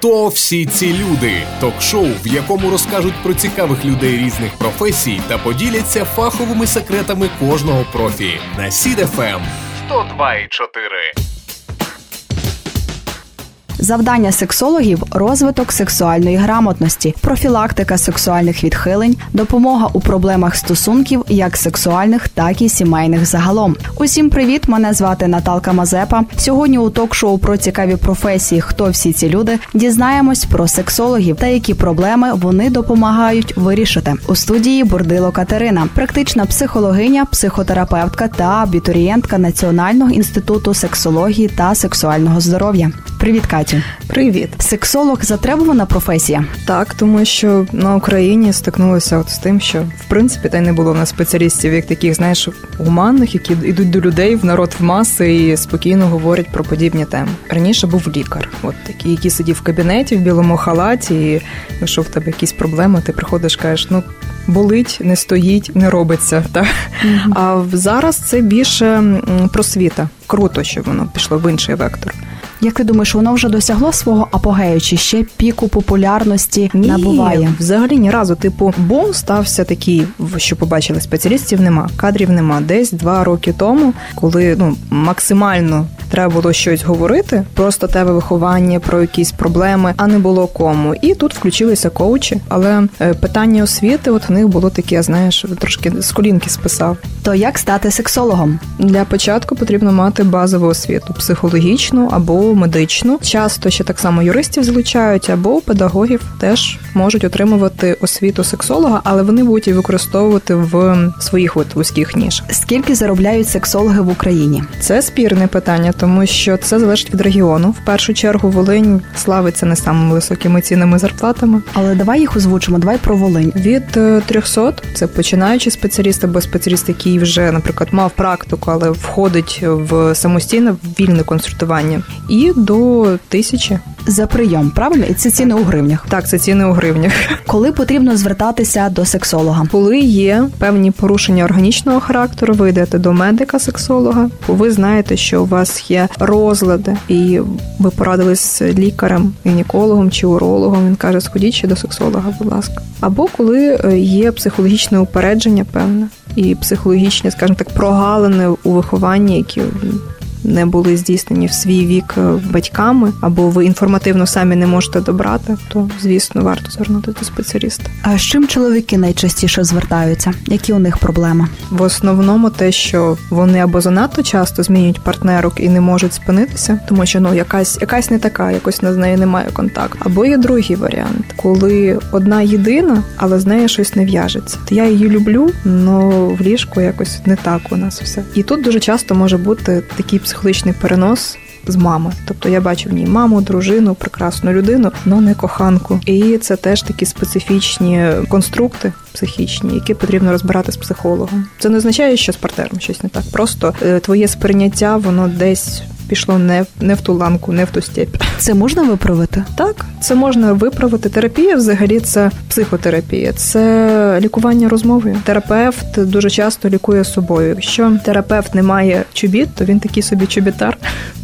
Хто всі ці люди? Ток-шоу, в якому розкажуть про цікавих людей різних професій та поділяться фаховими секретами кожного профі на Сід-ФМ 102,4. Завдання сексологів розвиток сексуальної грамотності, профілактика сексуальних відхилень, допомога у проблемах стосунків, як сексуальних, так і сімейних загалом. Усім привіт! Мене звати Наталка Мазепа. Сьогодні у ток-шоу про цікаві професії Хто всі ці люди дізнаємось про сексологів та які проблеми вони допомагають вирішити. У студії Бурдило Катерина, практична психологиня, психотерапевтка та абітурієнтка Національного інституту сексології та сексуального здоров'я. Привіт, Катю. Привіт, Сексолог затребувана професія. так тому що на Україні стикнулися от з тим, що в принципі та й не було в нас спеціалістів, як таких, знаєш, гуманних, які йдуть до людей в народ в маси і спокійно говорять про подібні теми. Раніше був лікар, от такий, який сидів в кабінеті в білому халаті, і якщо в тебе якісь проблеми, ти приходиш, кажеш, ну. Болить, не стоїть, не робиться. Так? А зараз це більше просвіта. Круто, що воно пішло в інший вектор. Як ти думаєш, воно вже досягло свого апогею, чи ще піку популярності набуває? Взагалі ні разу. Типу, бум стався такий, що побачили, спеціалістів нема, кадрів нема. Десь два роки тому, коли ну максимально треба було щось говорити, просто тебе виховання, про якісь проблеми, а не було кому. І тут включилися коучі. Але е, питання освіти, от в них було таке, знаєш, трошки з колінки списав. То як стати сексологом? Для початку потрібно мати базову освіту психологічну або медичну. Часто ще так само юристів залучають, або педагогів теж можуть отримувати освіту сексолога, але вони будуть її використовувати в своїх от вузьких ніж. Скільки заробляють сексологи в Україні? Це спірне питання, тому що це залежить від регіону. В першу чергу Волинь славиться не самими високими цінами зарплатами. Але давай їх озвучимо. Давай про Волинь. Від е, 300 – це починаючий спеціаліст або спеціаліст, який вже, наприклад, мав практику, але входить в самостійне вільне консультування, і до тисячі. За прийом, правильно? І це ціни у гривнях. Так, це ціни у гривнях. Коли потрібно звертатися до сексолога? Коли є певні порушення органічного характеру, ви йдете до медика-сексолога, ви знаєте, що у вас є розлади, і ви порадились з лікарем, гінекологом чи урологом. Він каже, сходіть ще до сексолога, будь ласка. Або коли е, є психологічне упередження, певне, і психологічні, скажімо так, прогалини у вихованні, які не були здійснені в свій вік е, батьками, або ви інформативно самі не можете добрати, то звісно варто звернутися до спеціаліста. А з чим чоловіки найчастіше звертаються? Які у них проблеми? В основному те, що вони або занадто часто змінюють партнерок і не можуть спинитися, тому що ну якась якась не така, якось з нею немає контакту. Або є другий варіант, коли одна єдина, але з нею щось не в'яжеться. То я її люблю, але в ліжку якось не так у нас все. І тут дуже часто може бути такий психологічний перенос. З мами, тобто я бачу в ній маму, дружину, прекрасну людину, але не коханку. І це теж такі специфічні конструкти психічні, які потрібно розбирати з психологом. Це не означає, що з партнером щось не так. Просто е, твоє сприйняття воно десь пішло не, не в ту ланку, не в ту степь. Це можна виправити? Так, це можна виправити. Терапія взагалі це психотерапія, це лікування розмовою. Терапевт дуже часто лікує собою. Якщо терапевт не має чобіт, то він такий собі чобітар,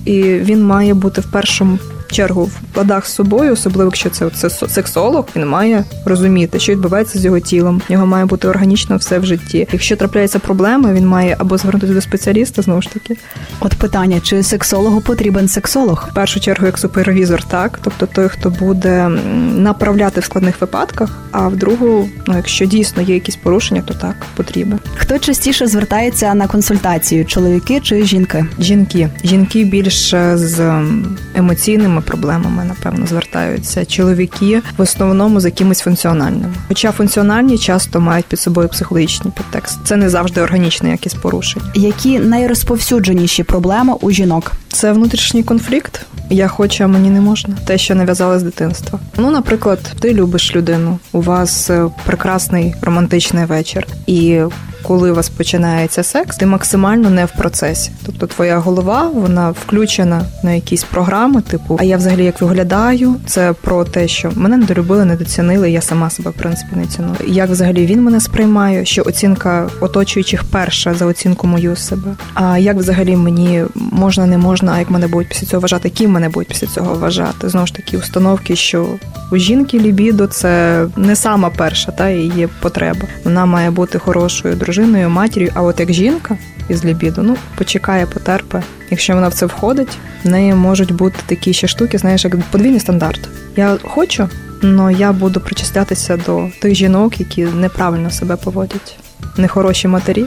і він має бути в першому. Чергу в ладах з собою, особливо якщо це, це сексолог, він має розуміти, що відбувається з його тілом. В нього має бути органічно все в житті. Якщо трапляються проблеми, він має або звернутися до спеціаліста знову ж таки, От питання: чи сексологу потрібен сексолог? в першу чергу як супервізор, так, тобто той, хто буде направляти в складних випадках, а в другу, ну якщо дійсно є якісь порушення, то так потрібен. Хто частіше звертається на консультацію? Чоловіки чи жінки? Жінки, жінки більше з емоційними проблемами, напевно, звертаються. Чоловіки в основному з якимись функціональними. Хоча функціональні часто мають під собою психологічний підтекст. Це не завжди органічне якісь порушення. Які найрозповсюдженіші проблеми у жінок? Це внутрішній конфлікт. Я хочу, а мені не можна. Те, що нав'язали з дитинства. Ну, наприклад, ти любиш людину, у вас е, прекрасний романтичний вечір, і коли у вас починається секс, ти максимально не в процесі. Тобто твоя голова вона включена на якісь програми, типу, а я взагалі як виглядаю. Це про те, що мене недолюбили, недоцінили, я сама себе в принципі не ціную. Як взагалі він мене сприймає, що оцінка оточуючих перша за оцінку мою себе. А як взагалі мені можна, не можна, а як мене будуть після цього вважати, ким мене будуть після цього вважати? Знову ж таки, установки, що у жінки лібідо це не сама перша, та її потреба. Вона має бути хорошою дружиною, матір'ю. А от як жінка із лібіду. ну почекає, потерпе. Якщо вона в це входить, в неї можуть бути такі ще штуки, знаєш, як подвійний стандарт. Я хочу, але я буду причислятися до тих жінок, які неправильно себе поводять. Нехороші матері,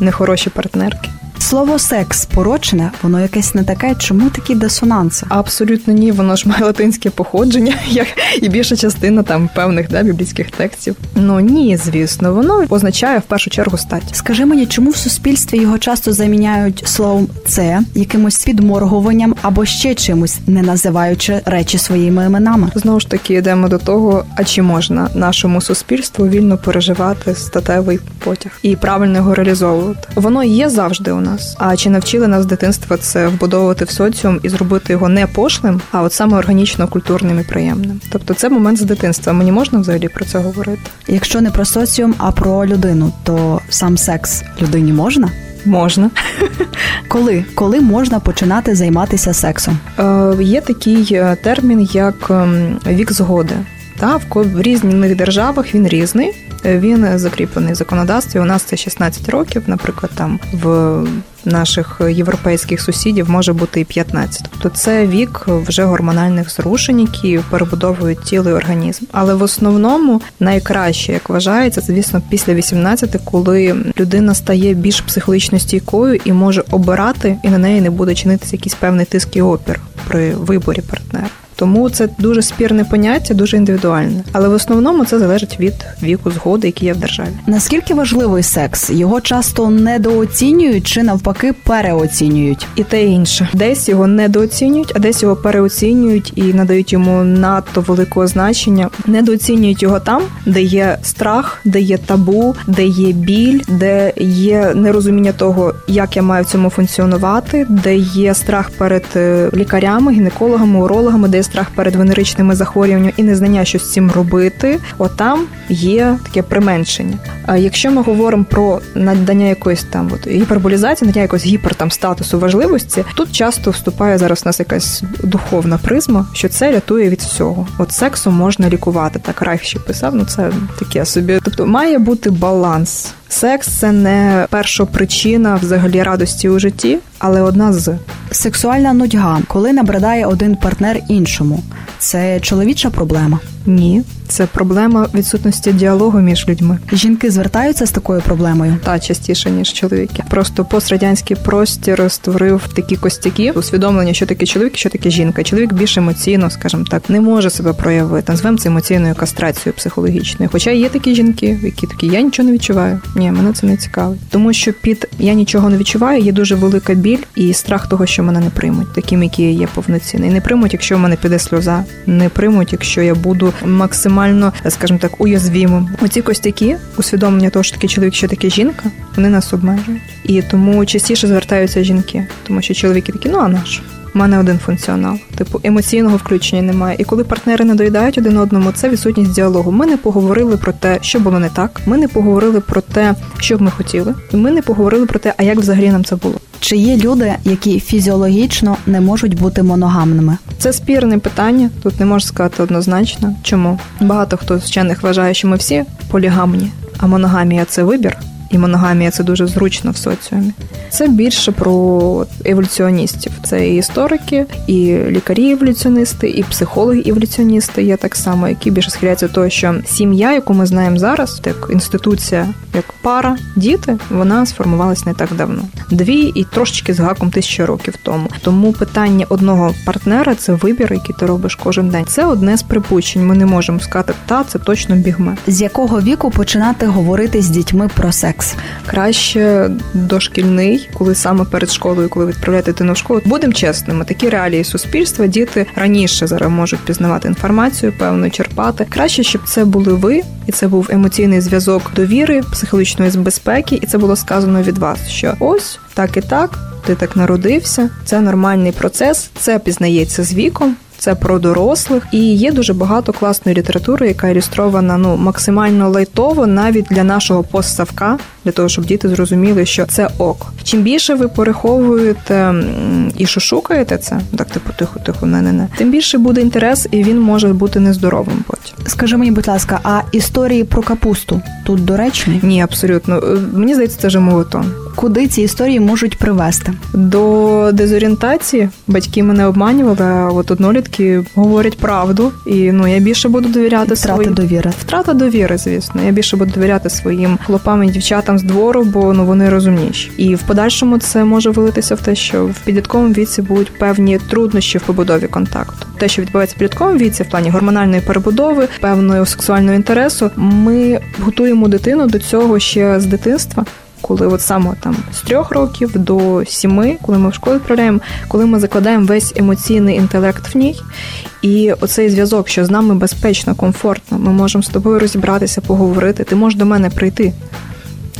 нехороші партнерки. Слово секс порочне, воно якесь не таке. Чому такі дисонанси? Абсолютно ні, воно ж має латинське походження, як і більша частина там певних да, біблійських текстів. Ну ні, звісно, воно означає в першу чергу стать. Скажи мені, чому в суспільстві його часто заміняють словом це якимось підморгуванням або ще чимось, не називаючи речі своїми іменами? Знову ж таки, йдемо до того, а чи можна нашому суспільству вільно переживати статевий потяг і правильно його реалізовувати? Воно є завжди у нас нас. А чи навчили нас з дитинства це вбудовувати в соціум і зробити його не пошлим, а от саме органічно культурним і приємним? Тобто це момент з дитинства. Мені можна взагалі про це говорити? Якщо не про соціум, а про людину, то сам секс людині можна? Можна. Коли Коли можна починати займатися сексом? Е, Є такий е, термін, як ем, вік згоди. Та в різних державах він різний. Він закріплений в законодавстві. У нас це 16 років, наприклад, там в наших європейських сусідів може бути і 15. Тобто це вік вже гормональних зрушень, які перебудовують тіло і організм. Але в основному найкраще, як вважається, звісно, після 18, коли людина стає більш психологічно стійкою і може обирати, і на неї не буде чинитися якийсь певний тиск і опір при виборі партнера. Тому це дуже спірне поняття, дуже індивідуальне. Але в основному це залежить від віку згоди, який є в державі. Наскільки важливий секс? Його часто недооцінюють чи навпаки переоцінюють? І те і інше. Десь його недооцінюють, а десь його переоцінюють і надають йому надто великого значення. Недооцінюють його там, де є страх, де є табу, де є біль, де є нерозуміння того, як я маю в цьому функціонувати, де є страх перед е, лікарями, гінекологами, урологами, де страх перед венеричними захворюваннями і незнання, що з цим робити, отам є таке применшення. А якщо ми говоримо про надання якоїсь там от гіперболізації, надання якогось гіпер там статусу важливості, тут часто вступає зараз у нас якась духовна призма, що це рятує від всього. От сексу можна лікувати. Так Райх ще писав, ну це таке собі. Тобто має бути баланс. Секс це не перша причина взагалі радості у житті, але одна з сексуальна нудьга, коли набридає один партнер іншому. Це чоловіча проблема. Ні, це проблема відсутності діалогу між людьми. Жінки звертаються з такою проблемою та частіше ніж чоловіки. Просто пострадянський простір створив такі костяки, усвідомлення, що таке чоловік, що таке жінка. Чоловік більш емоційно, скажімо так, не може себе проявити. Назвемо це емоційною кастрацією психологічною. Хоча є такі жінки, які такі я нічого не відчуваю. Ні, мене це не цікавить. Тому що під я нічого не відчуваю, є дуже велика біль і страх того, що мене не приймуть, таким, які я є повноцінний. Не приймуть, якщо в мене піде сльоза, не приймуть, якщо я буду максимально, скажімо так, уязвимим. Оці костяки, усвідомлення того, що таке чоловік, що таке жінка, вони нас обмежують. І тому частіше звертаються жінки, тому що чоловіки такі, ну а наш. Мене один функціонал, типу емоційного включення немає. І коли партнери не доїдають один одному, це відсутність діалогу. Ми не поговорили про те, що було не так. Ми не поговорили про те, що б ми хотіли, і ми не поговорили про те, а як взагалі нам це було. Чи є люди, які фізіологічно не можуть бути моногамними? Це спірне питання. Тут не можу сказати однозначно. Чому багато хто з вчених вважає, що ми всі полігамні, а моногамія це вибір і моногамія це дуже зручно в соціумі. Це більше про еволюціоністів. Це і історики, і лікарі-еволюціоністи, і психологи-еволюціоністи є так само, які більше схиляються до того, що сім'я, яку ми знаємо зараз, як інституція, як пара, діти, вона сформувалась не так давно. Дві і трошечки з гаком тисячі років тому. Тому питання одного партнера це вибір, який ти робиш кожен день. Це одне з припущень. Ми не можемо сказати, та це точно бігме. З якого віку починати говорити з дітьми про секс? Краще дошкільний, коли саме перед школою, коли відправляєте дитину в школу. Будемо чесними, такі реалії суспільства діти раніше зараз можуть пізнавати інформацію, певну черпати спати. Краще, щоб це були ви, і це був емоційний зв'язок довіри, психологічної безпеки, і це було сказано від вас, що ось так і так. Ти так народився, це нормальний процес, це пізнається з віком. Це про дорослих, і є дуже багато класної літератури, яка ілюстрована ну максимально лайтово, навіть для нашого постсавка, для того, щоб діти зрозуміли, що це ок. Чим більше ви переховуєте і шукаєте це, так типу тихо, тихо, не не не тим більше буде інтерес, і він може бути нездоровим. Потім скажи мені, будь ласка, а історії про капусту тут доречні? Ні, абсолютно. Е, мені здається, це вже мовитон. Куди ці історії можуть привести? До дезорієнтації батьки мене обманювали, а от однолітки говорять правду, і ну я більше буду довіряти Втрата своїм... довіри. Втрата довіри, звісно. Я більше буду довіряти своїм хлопам і дівчатам з двору, бо ну вони розумніші. І в подальшому це може вилитися в те, що в підлітковому віці будуть певні труднощі в побудові контакту. Те, що відбувається в підлітковому віці, в плані гормональної перебудови, певного сексуального інтересу, ми готуємо дитину до цього ще з дитинства коли от саме там з трьох років до сіми, коли ми в школу відправляємо, коли ми закладаємо весь емоційний інтелект в ній, і оцей зв'язок, що з нами безпечно, комфортно, ми можемо з тобою розібратися, поговорити. Ти можеш до мене прийти,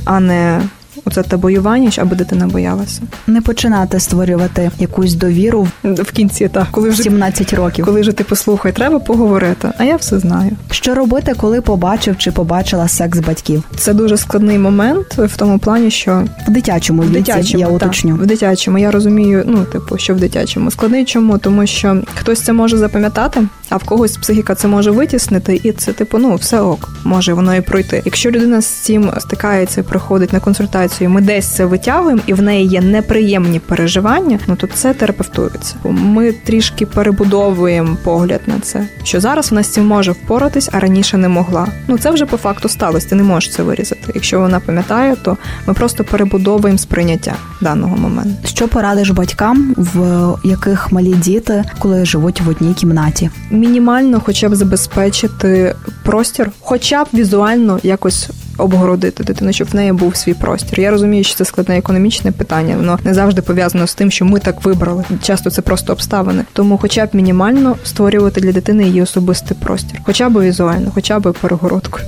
а не оце те боювання, аби дитина боялася. Не починати створювати якусь довіру в кінці, так коли вже 17 років. Коли вже ти послухай, треба поговорити. А я все знаю. Що робити, коли побачив чи побачила секс батьків? Це дуже складний момент в тому плані, що в дитячому в дитячому, я уточню. в дитячому. Я розумію, ну типу, що в дитячому складний. Чому? Тому що хтось це може запам'ятати, а в когось психіка це може витіснити, і це типу, ну все ок, може воно і пройти. Якщо людина з цим стикається, приходить на консультацію ми десь це витягуємо, і в неї є неприємні переживання, ну то це терапевтується. Ми трішки перебудовуємо погляд на це, що зараз вона з цим може впоратись, а раніше не могла. Ну це вже по факту сталося. Ти не можеш це вирізати. Якщо вона пам'ятає, то ми просто перебудовуємо сприйняття даного моменту. Що порадиш батькам, в яких малі діти, коли живуть в одній кімнаті? Мінімально, хоча б забезпечити простір, хоча б візуально якось обгородити дитину, щоб в неї був свій простір. Я розумію, що це складне економічне питання, воно не завжди пов'язано з тим, що ми так вибрали. Часто це просто обставини. Тому, хоча б мінімально створювати для дитини її особистий простір, хоча б візуально, хоча б перегородкою.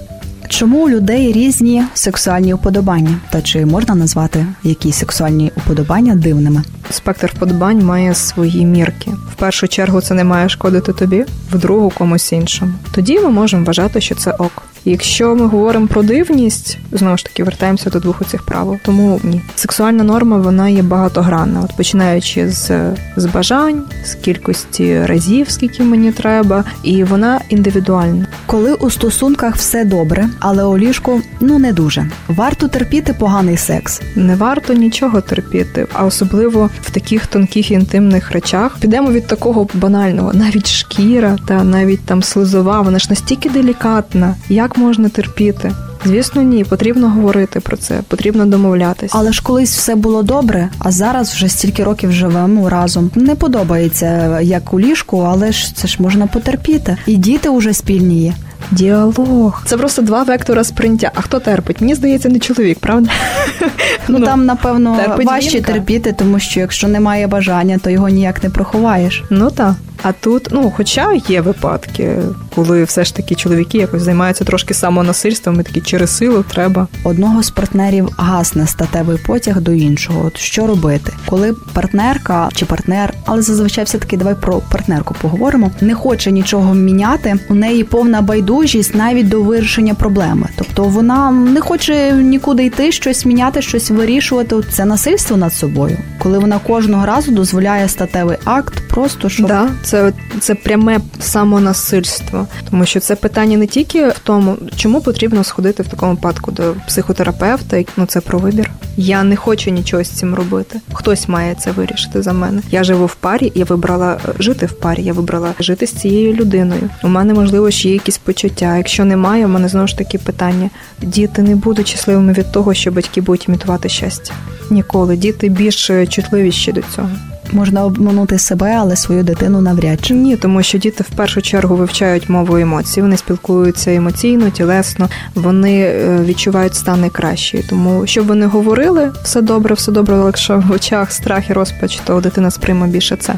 Чому у людей різні сексуальні уподобання? Та чи можна назвати якісь сексуальні уподобання дивними? Спектр вподобань має свої мірки. В першу чергу це не має шкодити тобі, в другу комусь іншому. Тоді ми можемо вважати, що це ок. Якщо ми говоримо про дивність, знову ж таки вертаємося до двох оцих правил. Тому ні, сексуальна норма вона є багатогранна, от починаючи з, з бажань, з кількості разів, скільки мені треба, і вона індивідуальна. Коли у стосунках все добре, але у ліжку ну не дуже. Варто терпіти поганий секс. Не варто нічого терпіти, а особливо в таких тонких інтимних речах. Підемо від такого банального, навіть шкіра та навіть там слизова, вона ж настільки делікатна. Як можна терпіти? Звісно, ні, потрібно говорити про це, потрібно домовлятися. Але ж колись все було добре, а зараз вже стільки років живемо разом. Не подобається як у ліжку, але ж це ж можна потерпіти. І діти вже спільні є. Діалог. Це просто два вектора сприйняття. А хто терпить? Мені здається, не чоловік, правда? Ну, ну там, напевно, важче терпіти, тому що якщо немає бажання, то його ніяк не проховаєш. Ну так. А тут, ну, хоча є випадки, коли все ж таки чоловіки якось займаються трошки самонасильством, і такі через силу треба. Одного з партнерів гасне статевий потяг до іншого. От що робити, коли партнерка чи партнер, але зазвичай все таки давай про партнерку поговоримо, не хоче нічого міняти. У неї повна байдужість навіть до вирішення проблеми. Тобто вона не хоче нікуди йти, щось міняти, щось вирішувати. Це насильство над собою, коли вона кожного разу дозволяє статевий акт, просто щоб... Да, це це пряме самонасильство, тому що це питання не тільки в тому, чому потрібно сходити в такому випадку до психотерапевта, ну це про вибір. Я не хочу нічого з цим робити. Хтось має це вирішити за мене. Я живу в парі, я вибрала е, жити в парі. Я вибрала жити з цією людиною. У мене можливо ще є якісь почуття. Якщо немає, у мене знову ж таки питання: діти не будуть щасливими від того, що батьки будуть імітувати щастя. Ніколи діти більш чутливіші до цього. Можна обманути себе, але свою дитину навряд чи ні, тому що діти в першу чергу вивчають мову емоцій. Вони спілкуються емоційно, тілесно, вони е, відчувають стани кращі. Тому щоб вони говорили все добре, все добре, але якщо в очах страх і розпач, то дитина сприйме більше це.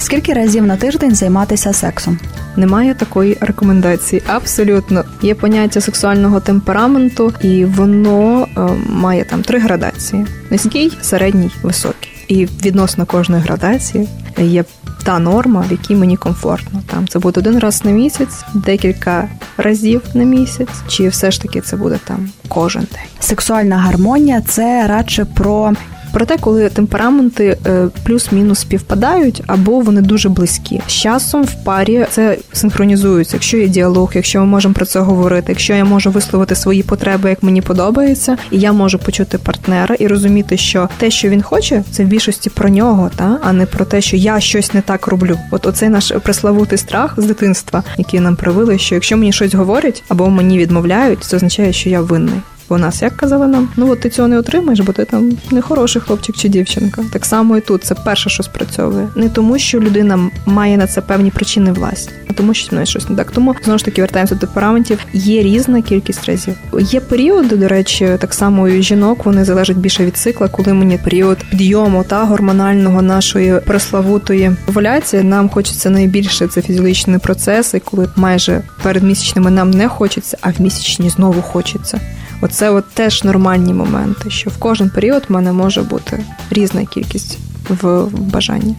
Скільки разів на тиждень займатися сексом? Немає такої рекомендації. Абсолютно є поняття сексуального темпераменту, і воно е, має там три градації: низький, середній, високий. І відносно кожної градації є та норма, в якій мені комфортно. Там це буде один раз на місяць, декілька разів на місяць, чи все ж таки це буде там кожен день. Сексуальна гармонія це радше про Проте, коли темпераменти е, плюс-мінус співпадають, або вони дуже близькі. З часом в парі це синхронізується. Якщо є діалог, якщо ми можемо про це говорити, якщо я можу висловити свої потреби, як мені подобається, і я можу почути партнера і розуміти, що те, що він хоче, це в більшості про нього, та а не про те, що я щось не так роблю. От оцей наш преславутий страх з дитинства, який нам привили, що якщо мені щось говорять або мені відмовляють, це означає, що я винний. Бо нас як казали нам, ну от ти цього не отримаєш, бо ти там не хороший хлопчик чи дівчинка. Так само і тут це перше, що спрацьовує. Не тому, що людина має на це певні причини власні, а тому, що мною щось не так. Тому знову ж таки вертаємося до темпераментів. Є різна кількість разів. Є періоди, до речі, так само і жінок вони залежать більше від цикла, коли мені період підйому та гормонального нашої преславутої овуляції, Нам хочеться найбільше це фізіологічні процеси, коли майже перед місячними нам не хочеться, а в місячні знову хочеться. Оце от теж нормальні моменти, що в кожен період в мене може бути різна кількість в бажанні.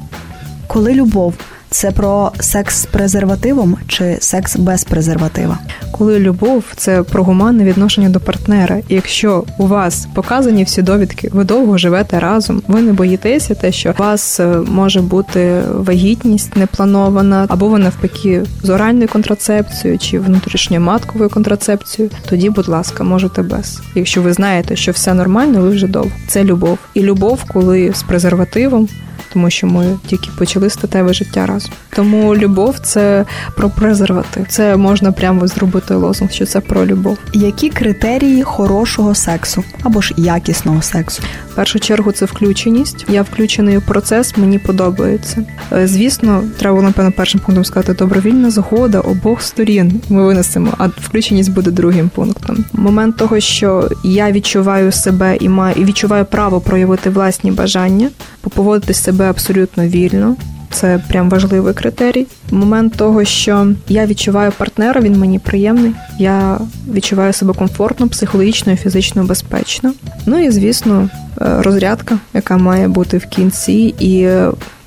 Коли любов це про секс з презервативом чи секс без презерватива? Коли любов це про гуманне відношення до партнера. І якщо у вас показані всі довідки, ви довго живете разом, ви не боїтеся те, що у вас е, може бути вагітність непланована, або ви навпаки з оральною контрацепцією чи внутрішньоматковою контрацепцією, тоді, будь ласка, можете без. Якщо ви знаєте, що все нормально, ви вже довго. Це любов. І любов, коли з презервативом тому що ми тільки почали статеве життя разом. Тому любов це про презерватив. Це можна прямо зробити лозунг, що це про любов. Які критерії хорошого сексу або ж якісного сексу? В першу чергу це включеність. Я включений у процес, мені подобається. Е, звісно, треба напевно першим пунктом сказати добровільна згода обох сторін. Ми винесемо, а включеність буде другим пунктом. Момент того, що я відчуваю себе і маю і відчуваю право проявити власні бажання, поводити себе абсолютно вільно. Це прям важливий критерій. Момент того, що я відчуваю партнера, він мені приємний. Я відчуваю себе комфортно, психологічно і фізично безпечно. Ну і звісно, е, розрядка, яка має бути в кінці, і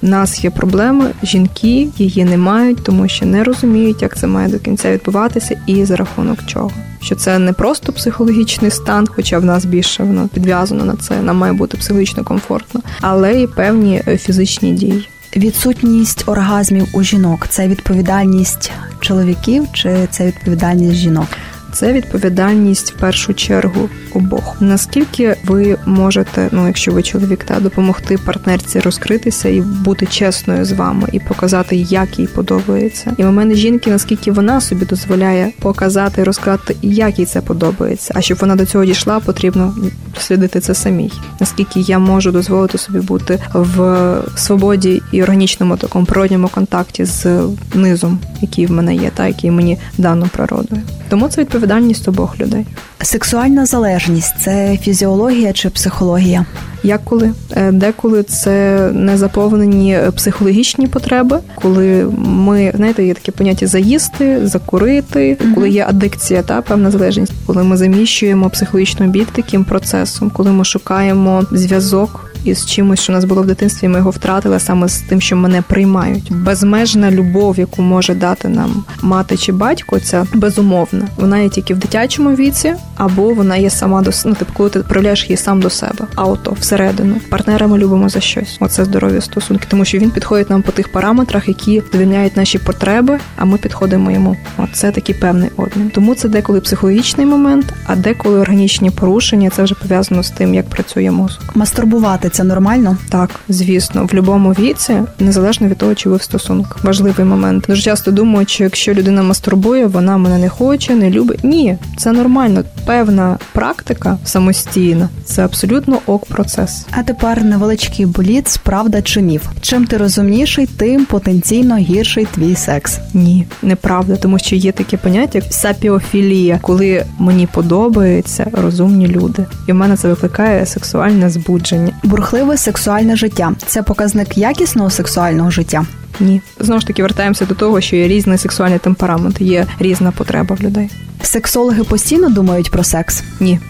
в нас є проблеми. Жінки її не мають, тому що не розуміють, як це має до кінця відбуватися, і за рахунок чого. Що це не просто психологічний стан, хоча в нас більше воно підв'язано на це, нам має бути психологічно комфортно, але і певні е, фізичні дії. Відсутність оргазмів у жінок це відповідальність чоловіків чи це відповідальність жінок? Це відповідальність в першу чергу обох. Наскільки ви можете, ну якщо ви чоловік, та допомогти партнерці розкритися і бути чесною з вами, і показати, як їй подобається. І у мене жінки, наскільки вона собі дозволяє показати, розказати, як їй це подобається. А щоб вона до цього дійшла, потрібно дослідити це самій. Наскільки я можу дозволити собі бути в свободі і органічному такому природньому контакті з низом, який в мене є, та який мені дано природою. Тому це відповідальність обох людей. Сексуальна залежність це фізіологія чи психологія? Як коли е, деколи це незаповнені психологічні потреби, коли ми знаєте, є таке поняття заїсти, закурити, mm-hmm. коли є адикція, та певна залежність, коли ми заміщуємо психологічну біль таким процесом, коли ми шукаємо зв'язок із чимось, що у нас було в дитинстві, ми його втратили саме з тим, що мене приймають. Безмежна любов, яку може дати нам мати чи батько, ця безумовна. Вона є тільки в дитячому віці, або вона є сама до ну, типу, коли ти проявляєш її сам до себе, ауто всередину. Партнера ми любимо за щось. Оце здорові стосунки, тому що він підходить нам по тих параметрах, які задовільняють наші потреби, а ми підходимо йому. Оце такий певний обмін. Тому це деколи психологічний момент, а деколи органічні порушення. Це вже пов'язано з тим, як працює мозок. Мастурбувати це нормально? Так, звісно, в будь-якому віці, незалежно від того, чи ви в стосунках. Важливий момент. Дуже часто думають, що якщо людина мастурбує, вона мене не хоче, не любить. Ні, це нормально. Певна практика самостійна це абсолютно ок процес. А тепер невеличкий боліт, правда чи міф. Чим ти розумніший, тим потенційно гірший твій секс. Ні, неправда, тому що є таке поняття як сапіофілія, коли мені подобаються розумні люди, і в мене це викликає сексуальне збудження Бурхливе сексуальне життя це показник якісного сексуального життя. Ні, знову ж таки вертаємося до того, що є різний сексуальний темперамент, є різна потреба в людей. Сексологи постійно думають про секс. Ні.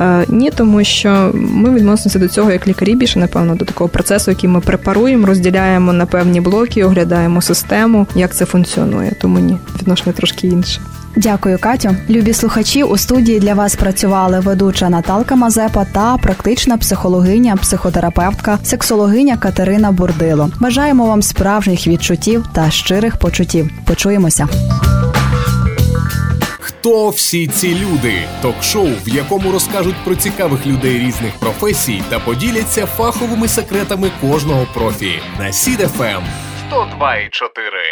Е, Ні, тому що ми відносимося до цього як лікарі більше, напевно, до такого процесу, який ми препаруємо, розділяємо на певні блоки, оглядаємо систему, як це функціонує. Тому ні, відношення трошки інше. Дякую, Катю. Любі слухачі. У студії для вас працювали ведуча Наталка Мазепа та практична психологиня, психотерапевтка, сексологиня Катерина Бурдило. Бажаємо вам справжніх відчуттів та щирих почуттів. Почуємося. Хто всі ці люди? Ток-шоу, в якому розкажуть про цікавих людей різних професій та поділяться фаховими секретами кожного профі на Сід ФМ 102,4.